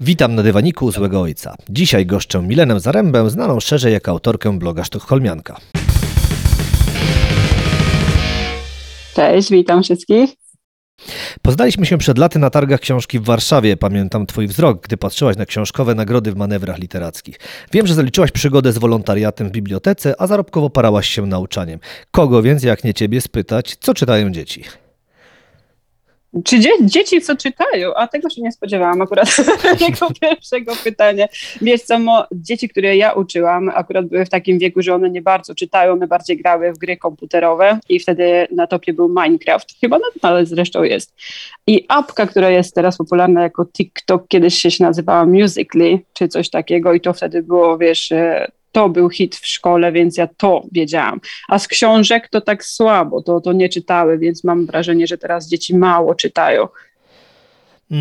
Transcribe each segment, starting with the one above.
Witam na dywaniku złego ojca. Dzisiaj goszczę Milenę Zarębę, znaną szerzej jako autorkę bloga Sztokholmianka. Cześć, witam wszystkich. Poznaliśmy się przed laty na targach książki w Warszawie. Pamiętam twój wzrok, gdy patrzyłaś na książkowe nagrody w manewrach literackich. Wiem, że zaliczyłaś przygodę z wolontariatem w bibliotece, a zarobkowo parałaś się nauczaniem. Kogo więc, jak nie ciebie, spytać, co czytają dzieci? Czy dzie dzieci co czytają? A tego się nie spodziewałam akurat tego pierwszego pytania. Wiesz co, mo, dzieci, które ja uczyłam, akurat były w takim wieku, że one nie bardzo czytają, one bardziej grały w gry komputerowe i wtedy na topie był Minecraft. Chyba nadal zresztą jest. I apka, która jest teraz popularna jako TikTok, kiedyś się nazywała Musically, czy coś takiego i to wtedy było, wiesz, to był hit w szkole, więc ja to wiedziałam. A z książek to tak słabo, to, to nie czytały, więc mam wrażenie, że teraz dzieci mało czytają.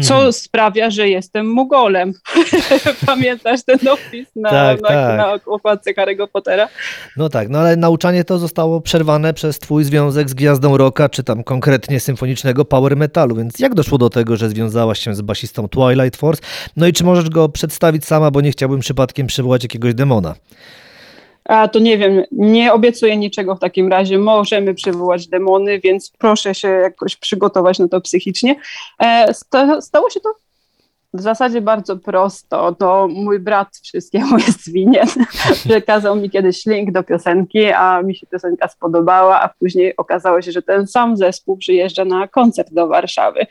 Co mm. sprawia, że jestem Mugolem. Pamiętasz ten opis na, tak, na, tak. na okładce Harry'ego Pottera? No tak, no ale nauczanie to zostało przerwane przez twój związek z Gwiazdą Rocka, czy tam konkretnie symfonicznego power metalu, więc jak doszło do tego, że związałaś się z basistą Twilight Force? No i czy możesz go przedstawić sama, bo nie chciałbym przypadkiem przywołać jakiegoś demona. A to nie wiem, nie obiecuję niczego w takim razie. Możemy przywołać demony, więc proszę się jakoś przygotować na to psychicznie. E, stało się to w zasadzie bardzo prosto. To mój brat wszystkiemu jest winien. Przekazał mi kiedyś link do piosenki, a mi się piosenka spodobała, a później okazało się, że ten sam zespół przyjeżdża na koncert do Warszawy.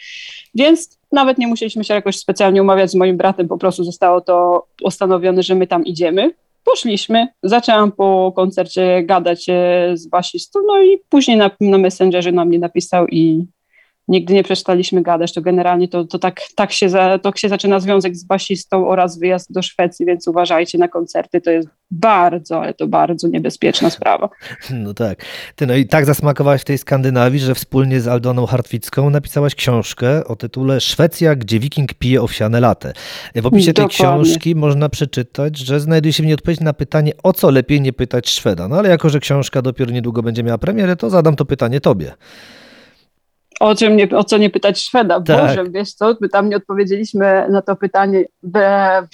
Więc nawet nie musieliśmy się jakoś specjalnie umawiać z moim bratem, po prostu zostało to postanowione, że my tam idziemy. Poszliśmy, zaczęłam po koncercie gadać e, z basistą, no i później na, na Messengerze na mnie napisał i nigdy nie przestaliśmy gadać, to generalnie to, to tak, tak się, za, to się zaczyna związek z basistą oraz wyjazd do Szwecji, więc uważajcie na koncerty, to jest bardzo, ale to bardzo niebezpieczna sprawa. No tak. Ty no i tak zasmakowałaś w tej Skandynawii, że wspólnie z Aldoną Hartwicką napisałaś książkę o tytule Szwecja, gdzie wiking pije owsiane latę. W opisie Dokładnie. tej książki można przeczytać, że znajduje się w niej odpowiedź na pytanie, o co lepiej nie pytać Szweda. No ale jako, że książka dopiero niedługo będzie miała premierę, to zadam to pytanie tobie o, czym nie, o co nie pytać Szweda. Tak. Boże, wiesz co, my tam nie odpowiedzieliśmy na to pytanie w,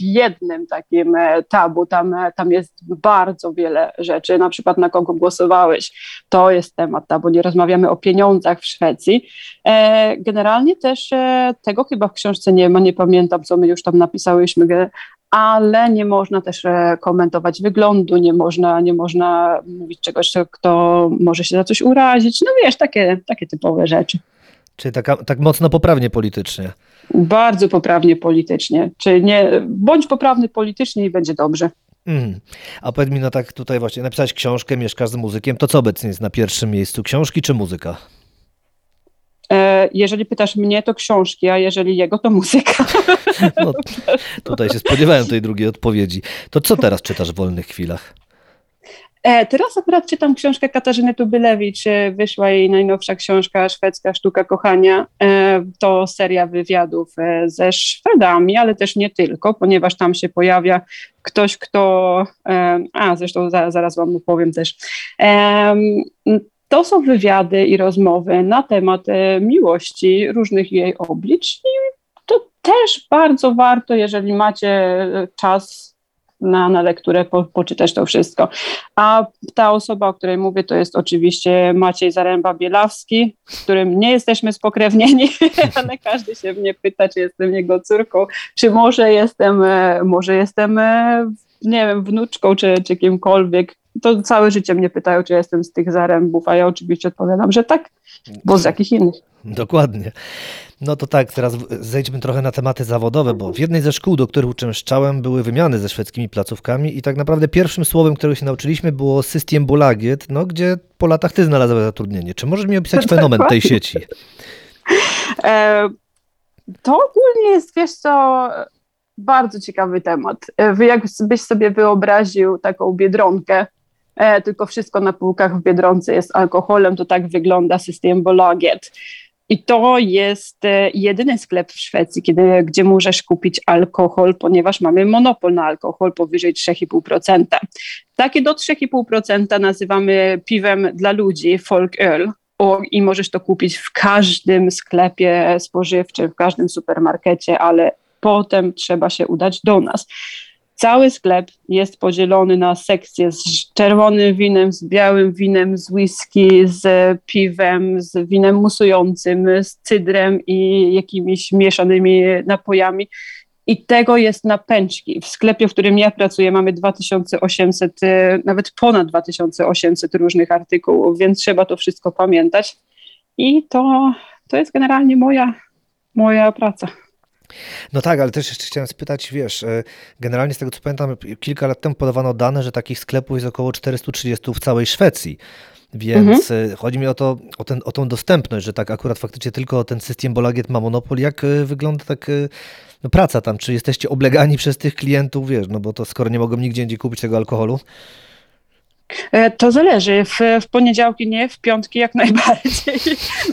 jednym takim e, tabu. Tam, e, tam jest bardzo wiele rzeczy, na przykład na kogo głosowałeś. To jest temat tabu, nie rozmawiamy o pieniądzach w Szwecji. E, generalnie też tego chyba w książce nie ma, nie pamiętam, co my już tam napisałyśmy, ale nie można też komentować wyglądu, nie można, nie można mówić czegoś, kto może się za coś urazić. No wiesz, takie, takie typowe rzeczy. Czyli taka, tak mocno poprawnie politycznie. Bardzo poprawnie politycznie. Czyli nie, bądź poprawny politycznie i będzie dobrze. Mm. A powiedz mi, no tak tutaj właśnie napisałeś książkę, mieszkasz z muzykiem, to co obecnie jest na pierwszym miejscu, książki czy muzyka? E, jeżeli pytasz mnie, to książki, a jeżeli jego, to muzyka. No, tutaj się spodziewałem tej drugiej odpowiedzi. To co teraz czytasz w wolnych chwilach? E, teraz akurat czytam książkę Katarzyny Tubylewicz. E, wyszła jej najnowsza książka Szwedzka Sztuka Kochania. To seria wywiadów ze Szwedami, ale też nie tylko, ponieważ tam się pojawia ktoś, kto. A zresztą zaraz Wam opowiem też to są wywiady i rozmowy na temat e, miłości, różnych jej oblicz i to też bardzo warto, jeżeli macie e, czas na, na lekturę, po, poczytać to wszystko. A ta osoba, o której mówię, to jest oczywiście Maciej Zaręba-Bielawski, z którym nie jesteśmy spokrewnieni, ale każdy się mnie pyta, czy jestem jego córką, czy może jestem, e, może jestem nie wiem, wnuczką, czy, czy kimkolwiek to całe życie mnie pytają, czy ja jestem z tych zarębów, a ja oczywiście odpowiadam, że tak, bo z jakich innych. Dokładnie. No to tak, teraz zejdźmy trochę na tematy zawodowe, bo w jednej ze szkół, do których uczęszczałem, były wymiany ze szwedzkimi placówkami i tak naprawdę pierwszym słowem, którego się nauczyliśmy było system bolagiet, no, gdzie po latach ty znalazłeś zatrudnienie. Czy możesz mi opisać fenomen tej sieci? E, to ogólnie jest, wiesz co, bardzo ciekawy temat. E, jakbyś sobie wyobraził taką biedronkę, e, tylko wszystko na półkach w Biedronce jest alkoholem, to tak wygląda system Bolaget. I to jest e, jedyny sklep w Szwecji, kiedy, gdzie możesz kupić alkohol, ponieważ mamy monopol na alkohol powyżej 3,5%. Takie do 3,5% nazywamy piwem dla ludzi, folk ale. I możesz to kupić w każdym sklepie spożywczym, w każdym supermarkecie, ale potem trzeba się udać do nas. Cały sklep jest podzielony na sekcje z czerwonym winem, z białym winem, z whisky, z piwem, z winem musującym, z cydrem i jakimiś mieszanymi napojami. I tego jest na pęczki. W sklepie, w którym ja pracuję, mamy 2800, e, nawet ponad 2800 różnych artykułów, więc trzeba to wszystko pamiętać. I to, to jest generalnie moja, moja praca. No tak, ale też jeszcze chciałem spytać, wiesz, e, generalnie z tego co pamiętam, kilka lat temu podawano dane, że takich sklepów jest około 430 w całej Szwecji. Więc mhm. E, chodzi mi o, to, o, ten, o tą dostępność, że tak akurat faktycznie tylko ten system Bolaget ma monopol. Jak e, wygląda tak no, praca tam? Czy jesteście oblegani przez tych klientów, wiesz, no bo to skoro nie mogą nigdzie indziej kupić tego alkoholu? To zależy. W, w poniedziałki nie, w piątki jak najbardziej.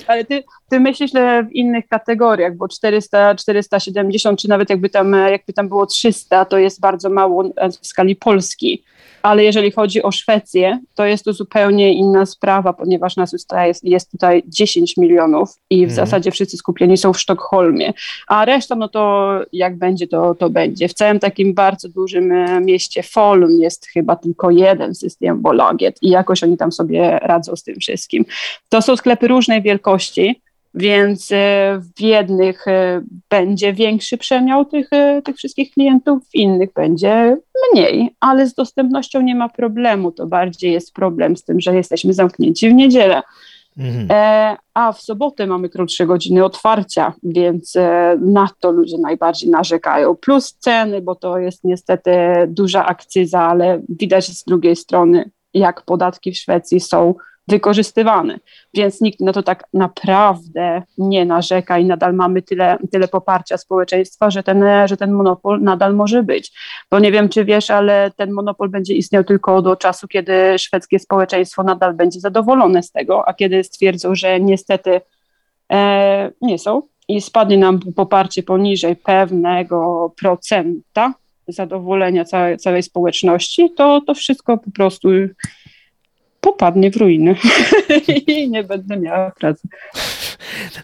Ale ty, ty myślisz w innych kategoriach, bo 400, 470, czy nawet jakby tam, jakby tam było 300, to jest bardzo mało w skali Polski ale jeżeli chodzi o Szwecję, to jest to zupełnie inna sprawa, ponieważ nas jest, jest tutaj 10 milionów i w mm. zasadzie wszyscy skupieni są w Sztokholmie, a reszta, no to jak będzie, to, to będzie. W całym takim bardzo dużym e, mieście Folum jest chyba tylko jeden system Bolaget i jakoś oni tam sobie radzą z tym wszystkim. To są sklepy różnej wielkości, więc e, w jednych e, będzie większy przemiał tych, e, tych wszystkich klientów, w innych będzie mniej, ale z dostępnością nie ma problemu. To bardziej jest problem z tym, że jesteśmy zamknięci w niedzielę. Mhm. a w sobotę mamy krótsze godziny otwarcia, więc na to ludzie najbardziej narzekają. Plus ceny, bo to jest niestety duża akcyza, ale widać z drugiej strony, jak podatki w Szwecji są wykorzystywane. Więc nikt na to tak naprawdę nie narzeka i nadal mamy tyle, tyle poparcia społeczeństwa, że ten, że ten monopol nadal może być. Bo nie wiem, czy wiesz, ale ten monopol będzie istniał tylko do czasu, kiedy szwedzkie społeczeństwo nadal będzie zadowolone z tego, a kiedy stwierdzą, że niestety e, nie są i spadnie nam poparcie poniżej pewnego procenta zadowolenia całej, całej społeczności, to to wszystko po prostu popadnie w ruiny i nie będę miała pracy.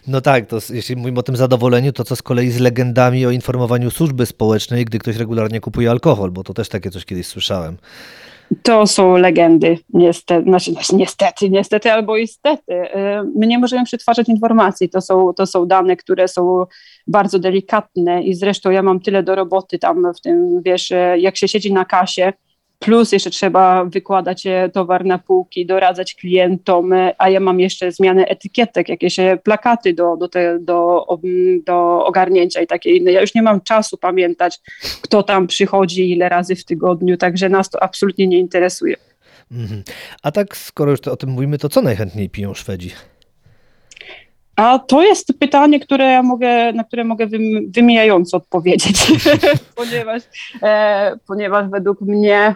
No tak, to jeśli mówimy o tym zadowoleniu, to co z kolei z legendami o informowaniu służby społecznej, gdy ktoś regularnie kupuje alkohol, bo to też takie coś kiedyś słyszałem. To są legendy, niestety, znaczy, znaczy niestety, niestety albo istety. Y, my nie możemy przetwarzać informacji, to są, to są dane, które są bardzo delikatne i zresztą ja mam tyle do roboty tam w tym, wiesz, jak się siedzi na kasie, plus jeszcze trzeba wykładać e, towar na półki, doradzać klientom, e, a ja mam jeszcze zmianę etykietek, jakieś plakaty do, do, te, do, do ogarnięcia i takie inne. Ja już nie mam czasu pamiętać, kto tam przychodzi, ile razy w tygodniu, także nas to absolutnie nie interesuje. Mhm. A tak, skoro już o tym mówimy, to co najchętniej piją Szwedzi? A to jest pytanie, które ja mogę, na które mogę wymijająco odpowiedzieć, ponieważ, e, ponieważ według mnie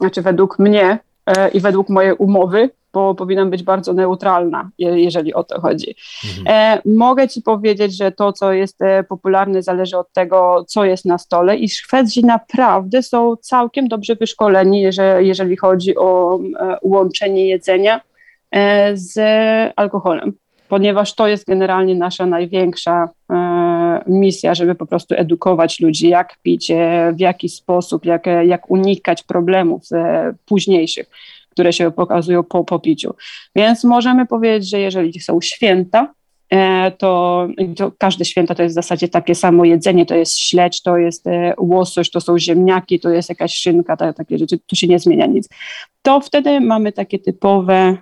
znaczy według mnie e, i według mojej umowy, bo powinnam być bardzo neutralna, jeżeli o to chodzi. Mhm. E, mogę Ci powiedzieć, że to, co jest e, popularne, zależy od tego, co jest na stole i Szwedzi naprawdę są całkiem dobrze wyszkoleni, jeżeli, chodzi o e, łączenie jedzenia e, z alkoholem ponieważ to jest generalnie nasza największa e, misja, żeby po prostu edukować ludzi, jak pić, e, w jaki sposób, jak, e, jak unikać problemów e, późniejszych, które się pokazują po, po piciu. Więc możemy powiedzieć, że jeżeli są święta, to, to, każde święto to jest w zasadzie takie samo jedzenie, to jest śledź, to jest łosoś, to są ziemniaki, to jest jakaś szynka, ta, takie rzeczy, tu się nie zmienia nic. To wtedy mamy takie typowe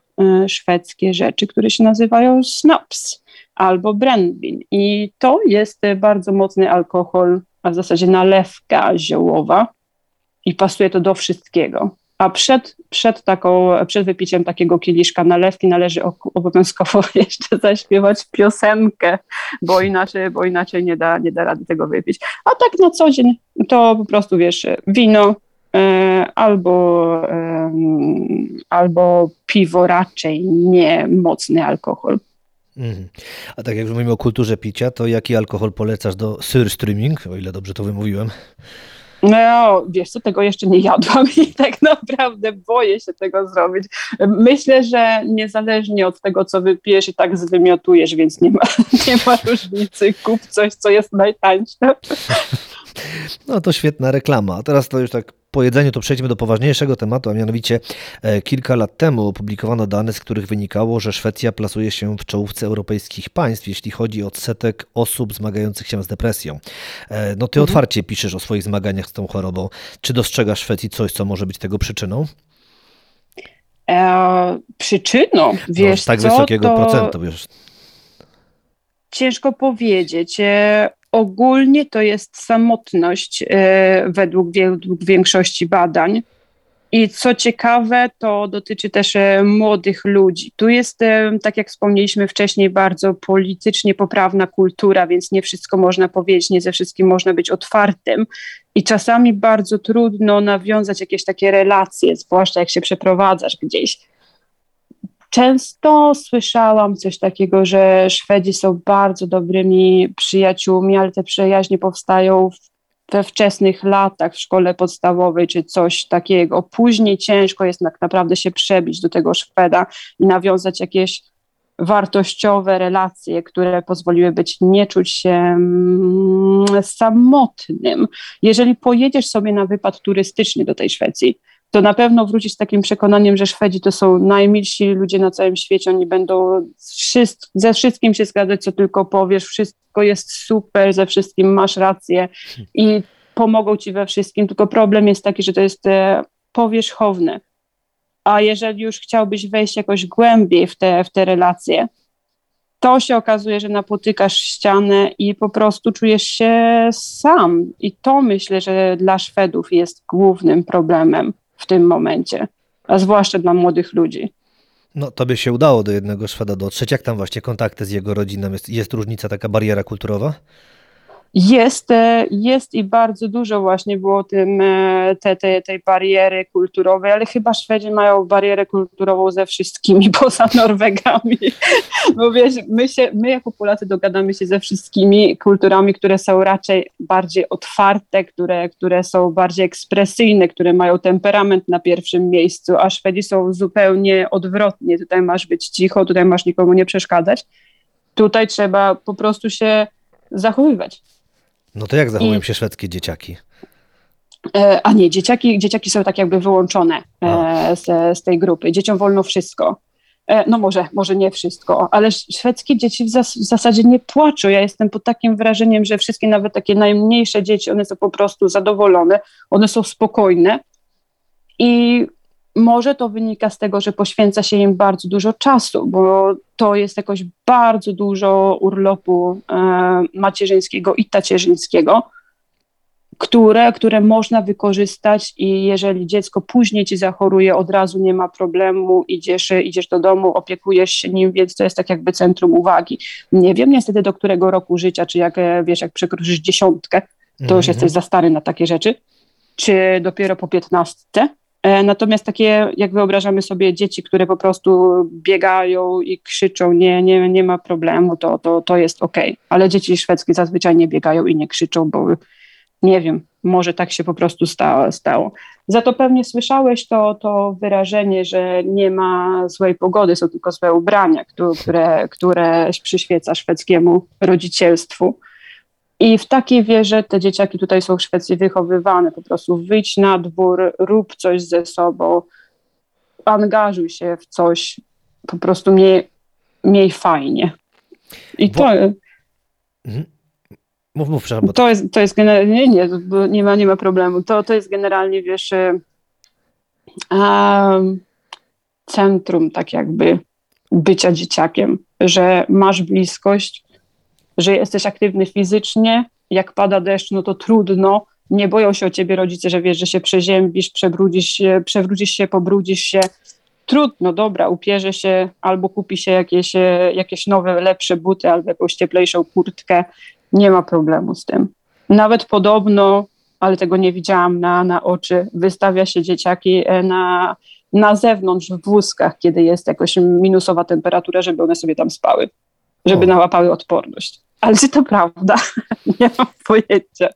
szwedzkie rzeczy, które się nazywają snaps albo brandwin. I to jest bardzo mocny alkohol, a w zasadzie nalewka ziołowa i pasuje to do wszystkiego. A przed, przed, taką, przed wypiciem takiego kieliszka nalewki należy obowiązkowo jeszcze zaśpiewać piosenkę, bo inaczej, bo inaczej nie, da, nie da rady tego wypić. A tak na co dzień to po prostu wiesz, wino, E, albo, albo piwo, raczej nie mocny alkohol. Mhm. A tak jak mówimy o kulturze picia, to jaki alkohol polecasz do surströmming, o ile dobrze to wymówiłem? No, wiesz co, tego jeszcze nie jadłam i tak naprawdę boję się tego zrobić. Myślę, że niezależnie od tego, co wypijesz i tak zwymiotujesz, więc nie ma, nie ma różnicy. Kup coś, co jest najtańsze. No to świetna reklama. A teraz to już tak po jedzeniu to przejdźmy do poważniejszego tematu, a mianowicie e, kilka lat temu opublikowano dane, z których wynikało, że Szwecja plasuje się w czołówce europejskich państw, jeśli chodzi o odsetek osób zmagających się z depresją. E, no ty mhm. otwarcie piszesz o swoich zmaganiach z tą chorobą. Czy dostrzegasz w Szwecji coś, co może być tego przyczyną? E, przyczyną? Wiesz no, tak co, wysokiego to... procentu, wiesz. Ciężko powiedzieć. Ogólnie to jest samotność e, według, według większości badań. I co ciekawe, to dotyczy też e, młodych ludzi. Tu jest, e, tak jak wspomnieliśmy wcześniej, bardzo politycznie poprawna kultura, więc nie wszystko można powiedzieć, nie ze wszystkim można być otwartym. I czasami bardzo trudno nawiązać jakieś takie relacje, zwłaszcza jak się przeprowadzasz gdzieś. Często słyszałam coś takiego, że Szwedzi są bardzo dobrymi przyjaciółmi, ale te przyjaźnie powstają we wczesnych latach w szkole podstawowej czy coś takiego. Później ciężko jest tak naprawdę się przebić do tego Szweda i nawiązać jakieś wartościowe relacje, które pozwoliły być nie czuć się mm, samotnym. Jeżeli pojedziesz sobie na wypad turystyczny do tej Szwecji, to na pewno wrócić z takim przekonaniem, że Szwedzi to są najmilsi ludzie na całym świecie, oni będą wszystko, ze wszystkim się zgadzać, co tylko powiesz, wszystko jest super, ze wszystkim masz rację i pomogą ci we wszystkim, tylko problem jest taki, że to jest e, powierzchowne. A jeżeli już chciałbyś wejść jakoś głębiej w te, w te relacje, to się okazuje, że napotykasz ścianę i po prostu czujesz się sam. I to myślę, że dla Szwedów jest głównym problemem w tym momencie, a zwłaszcza dla młodych ludzi. No, to by się udało do jednego Szweda dotrzeć. Jak tam właśnie kontakty z jego rodziną? Jest, jest różnica, taka bariera kulturowa? Jest, e, jest i bardzo dużo właśnie było tym, e, te, te, tej bariery kulturowej, ale chyba Szwedzi mają barierę kulturową ze wszystkimi poza Norwegami. Bo wiesz, my, się, my jako Polacy dogadamy się ze wszystkimi kulturami, które są raczej bardziej otwarte, które, które są bardziej ekspresyjne, które mają temperament na pierwszym miejscu, a Szwedzi są zupełnie odwrotnie. Tutaj masz być cicho, tutaj masz nikomu nie przeszkadzać. Tutaj trzeba po prostu się zachowywać. No to jak zachowują I... się szwedzkie dzieciaki? E, a nie, dzieciaki, dzieciaki są tak jakby wyłączone e, z, z tej grupy. Dzieciom wolno wszystko. E, no może, może nie wszystko, ale szwedzkie dzieci w, zas w, zasadzie nie płaczą. Ja jestem pod takim wrażeniem, że wszystkie, nawet takie najmniejsze dzieci, one są po prostu zadowolone, one są spokojne i może to wynika z tego, że poświęca się im bardzo dużo czasu, bo to jest jakoś bardzo dużo urlopu e, macierzyńskiego i tacierzyńskiego, które, które można wykorzystać i jeżeli dziecko później ci zachoruje, od razu nie ma problemu, idziesz, idziesz do domu, opiekujesz się nim, więc to jest tak jakby centrum uwagi. Nie wiem niestety do którego roku życia, czy jak wiesz, jak przekroczysz dziesiątkę, to mm -hmm. już jesteś za stary na takie rzeczy, czy dopiero po piętnastce, E, natomiast takie, jak wyobrażamy sobie dzieci, które po prostu biegają i krzyczą, nie, nie, nie ma problemu, to, to, to jest ok. Ale dzieci szwedzkie zazwyczaj nie biegają i nie krzyczą, bo nie wiem, może tak się po prostu stało. stało. Za to pewnie słyszałeś to, to wyrażenie, że nie ma złej pogody, są tylko złe ubrania, które, które przyświeca szwedzkiemu rodzicielstwu. I w takiej wierze te dzieciaki tutaj są w Szwecji wychowywane. Po prostu wyjdź na dwór, rób coś ze sobą, angażuj się w coś, po prostu miej, miej fajnie. I Bo... to. Mhm. Mów, mów, przepraszam. To jest, to jest generalnie, nie, nie ma, nie ma problemu. To, to jest generalnie, wiesz, um, centrum tak jakby bycia dzieciakiem, że masz bliskość, że jesteś aktywny fizycznie, jak pada deszcz, no to trudno, nie boją się o ciebie rodzice, że wiesz, że się przeziębisz, przebrudzisz się, przewrócisz się, pobrudzisz się. Trudno, dobra, upierze się albo kupi się jakieś, e, jakieś nowe, lepsze buty albo jakąś cieplejszą kurtkę. Nie ma problemu z tym. Nawet podobno, ale tego nie widziałam na, na oczy, wystawia się dzieciaki e, na, na zewnątrz w wózkach, kiedy jest jakoś minusowa temperatura, żeby one sobie tam spały żeby o. nałapały odporność. Ale czy to prawda? Nie mam pojęcia.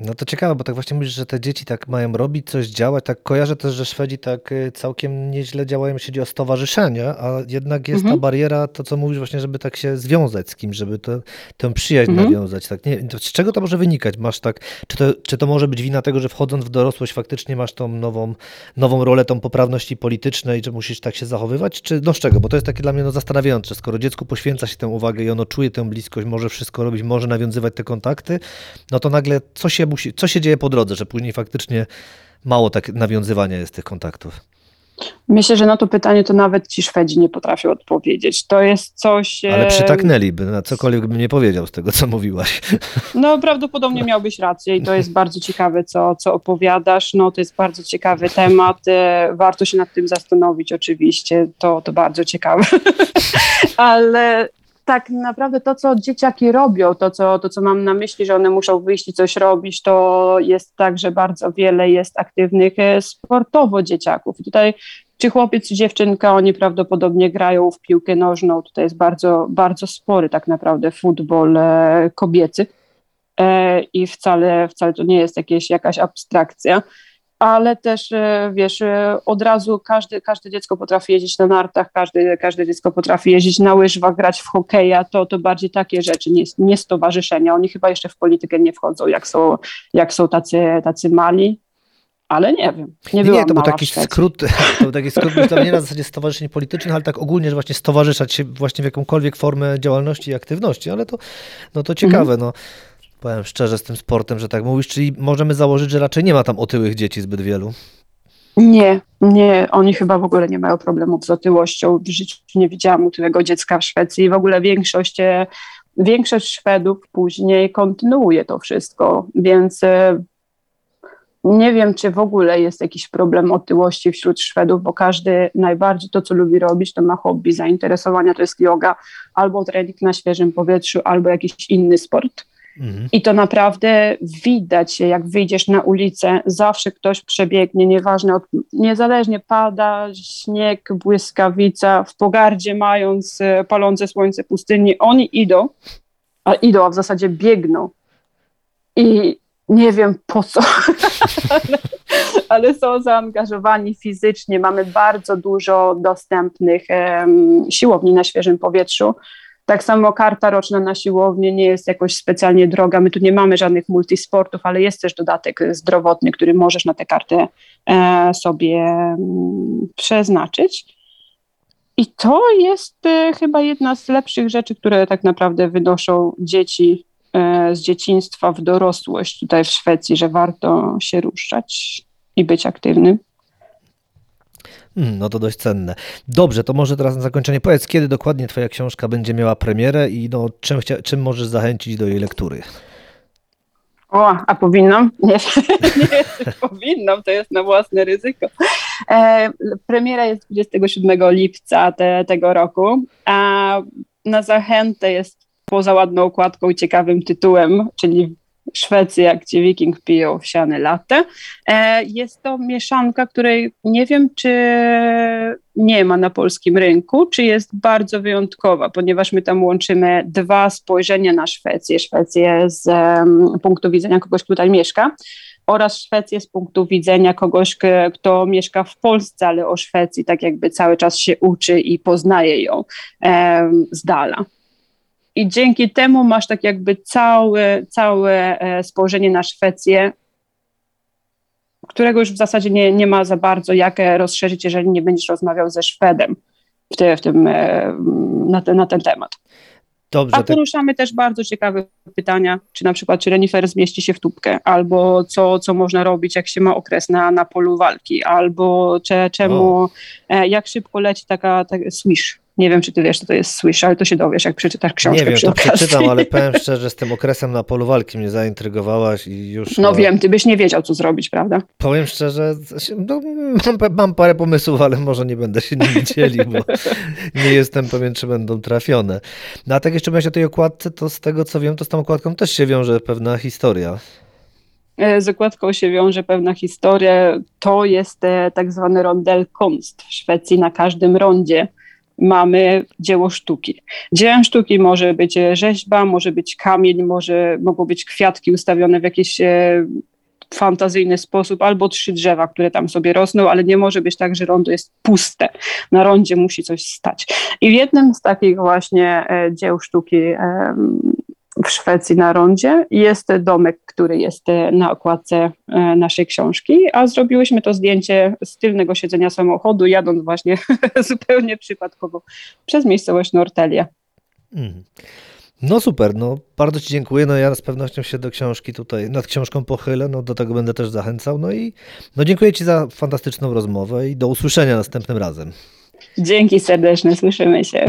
No to ciekawe, bo tak właśnie mówisz, że te dzieci tak mają robić, coś działać. Tak kojarzę też, że Szwedzi tak y, całkiem nieźle działają, jeśli chodzi o stowarzyszenia, a jednak jest Mhm. ta bariera, to co mówisz właśnie, żeby tak się związać z kimś, żeby tę przyjaźń Mhm. nawiązać. Tak, nie, z czego to może wynikać? Masz tak, czy to, czy to może być wina tego, że wchodząc w dorosłość faktycznie masz tą nową, nową rolę, tą poprawności politycznej, że musisz tak się zachowywać? Czy no z czego? Bo to jest takie dla mnie no, zastanawiające. Skoro dziecku poświęca się tę uwagę i ono czuje tę bliskość, może wszystko robić, może nawiązywać te kontakty, no to nagle co się musi, co się dzieje po drodze, że później faktycznie mało tak nawiązywania jest tych kontaktów. Myślę, że na to pytanie to nawet ci Szwedzi nie potrafią odpowiedzieć. To jest coś. Ale przytaknęliby, na cokolwiek bym nie powiedział z tego, co mówiłaś. No, prawdopodobnie miałbyś rację i to jest bardzo ciekawe, co, co opowiadasz. No, to jest bardzo ciekawy temat. e, Warto się nad tym zastanowić, oczywiście. To, to bardzo ciekawe. Ale tak naprawdę to, co dzieciaki robią, to co, to, co mam na myśli, że one muszą wyjść i coś robić, to jest tak, że bardzo wiele jest aktywnych e, sportowo dzieciaków. Tutaj czy chłopiec, czy dziewczynka, oni prawdopodobnie grają w piłkę nożną. Tutaj jest bardzo, bardzo spory tak naprawdę futbol e, kobiecy. E, i wcale, wcale to nie jest jakieś, jakaś abstrakcja, ale też e, wiesz, e, od razu każde, każde dziecko potrafi jeździć na nartach, każde, każde dziecko potrafi jeździć na łyżwach, grać w hokeja, to, to bardziej takie rzeczy, nie, nie stowarzyszenia. Oni chyba jeszcze w politykę nie wchodzą, jak są, jak są tacy, tacy mali. Ale nie wiem. Nie, Nie, nie, to był taki skrót, to był taki skrót nie na zasadzie stowarzyszeń politycznych, ale tak ogólnie, że właśnie stowarzyszać się właśnie w jakąkolwiek formę działalności i aktywności, ale to, no to ciekawe, no. Powiem szczerze z tym sportem, że tak mówisz, czyli możemy założyć, że raczej nie ma tam otyłych dzieci zbyt wielu. Nie, nie, oni chyba w ogóle nie mają problemów z otyłością. W życiu nie widziałam otyłego dziecka w Szwecji. W ogóle większość, e, większość Szwedów później kontynuuje to wszystko, więc e, nie wiem, czy w ogóle jest jakiś problem otyłości wśród Szwedów, bo każdy najbardziej to, co lubi robić, to ma hobby, zainteresowania, to jest yoga, albo trening na świeżym powietrzu, albo jakiś inny sport. Mhm. I to naprawdę widać, jak wyjdziesz na ulicę, zawsze ktoś przebiegnie, nieważne, od, niezależnie pada śnieg, błyskawica, w pogardzie mając e, palące słońce pustyni, oni idą, a idą, a w zasadzie biegną. I nie wiem po co, ale, ale są zaangażowani fizycznie. Mamy bardzo dużo dostępnych em, siłowni na świeżym powietrzu. Tak samo karta roczna na siłownię nie jest jakoś specjalnie droga. My tu nie mamy żadnych multisportów, ale jest też dodatek zdrowotny, który możesz na tę kartę e, sobie mm, przeznaczyć. I to jest e, chyba jedna z lepszych rzeczy, które tak naprawdę wynoszą dzieci e, z dzieciństwa w dorosłość tutaj w Szwecji, że warto się ruszać i być aktywnym. Hmm, no to dość cenne. Dobrze, to może teraz na zakończenie powiedz, kiedy dokładnie twoja książka będzie miała premierę i no, czym, chcia, czym możesz zachęcić do jej lektury? O, a powinnam? Nie, nie powinnam, to jest na własne ryzyko. E, premiera jest 27 lipca te, tego roku, a na zachętę jest poza ładną okładką i ciekawym tytułem, czyli Szwecja, gdzie wiking pije owsiane latte. E, jest to mieszanka, której nie wiem, czy nie ma na polskim rynku, czy jest bardzo wyjątkowa, ponieważ my tam łączymy dwa spojrzenia na Szwecję. Szwecję z um, punktu widzenia kogoś, kto tutaj mieszka, oraz Szwecję z punktu widzenia kogoś, kto mieszka w Polsce, ale o Szwecji tak jakby cały czas się uczy i poznaje ją um, z dala. I dzięki temu masz tak jakby całe, całe spojrzenie na Szwecję, którego już w zasadzie nie, nie ma za bardzo jak rozszerzyć, jeżeli nie będziesz rozmawiał ze Szwedem w, te, w tym, na, ten, na ten temat. Dobrze, A poruszamy też bardzo ciekawe pytania, czy na przykład, czy renifer zmieści się w tubkę, albo co, co można robić, jak się ma okres na, na polu walki, albo cze, czemu, e, jak szybko leci taka, taka swish. Nie wiem, czy ty wiesz, co to jest swish, ale to się dowiesz, jak przeczytasz książkę Nie wiem, to okazji. przeczytam, ale powiem szczerze, z tym okresem na polu walki mnie zaintrygowałaś i już... No wiem, ty byś nie wiedział, co zrobić, prawda? Powiem szczerze, no, mam, mam parę pomysłów, ale może nie będę się nimi dzielił, bo nie jestem pewien, czy będą trafione. No a tak jeszcze myślę o tej okładce, to z tego co wiem, to z tą okładką też się wiąże pewna historia. Z okładką się wiąże pewna historia. To jest tak zwany rondel kunst w Szwecji. Na każdym rondzie mamy dzieło sztuki. Dziełem sztuki może być rzeźba, może być kamień, może, mogą być kwiatki ustawione w jakiś e, fantazyjny sposób, albo trzy drzewa, które tam sobie rosną, ale nie może być tak, że rondo jest puste. Na rondzie musi coś stać. I w jednym z takich właśnie e, dzieł sztuki e, w Szwecji na rondzie jest domek, który jest e, na okładce e, naszej książki, a zrobiłyśmy to zdjęcie z tylnego siedzenia samochodu, jadąc właśnie zupełnie przypadkowo przez miejscowość Nortelia. Mm. No super, no bardzo Ci dziękuję. No ja z pewnością się do książki tutaj, nad książką pochylę, no do tego będę też zachęcał. No i no dziękuję Ci za fantastyczną rozmowę i do usłyszenia następnym razem. Dzięki serdeczne, słyszymy się.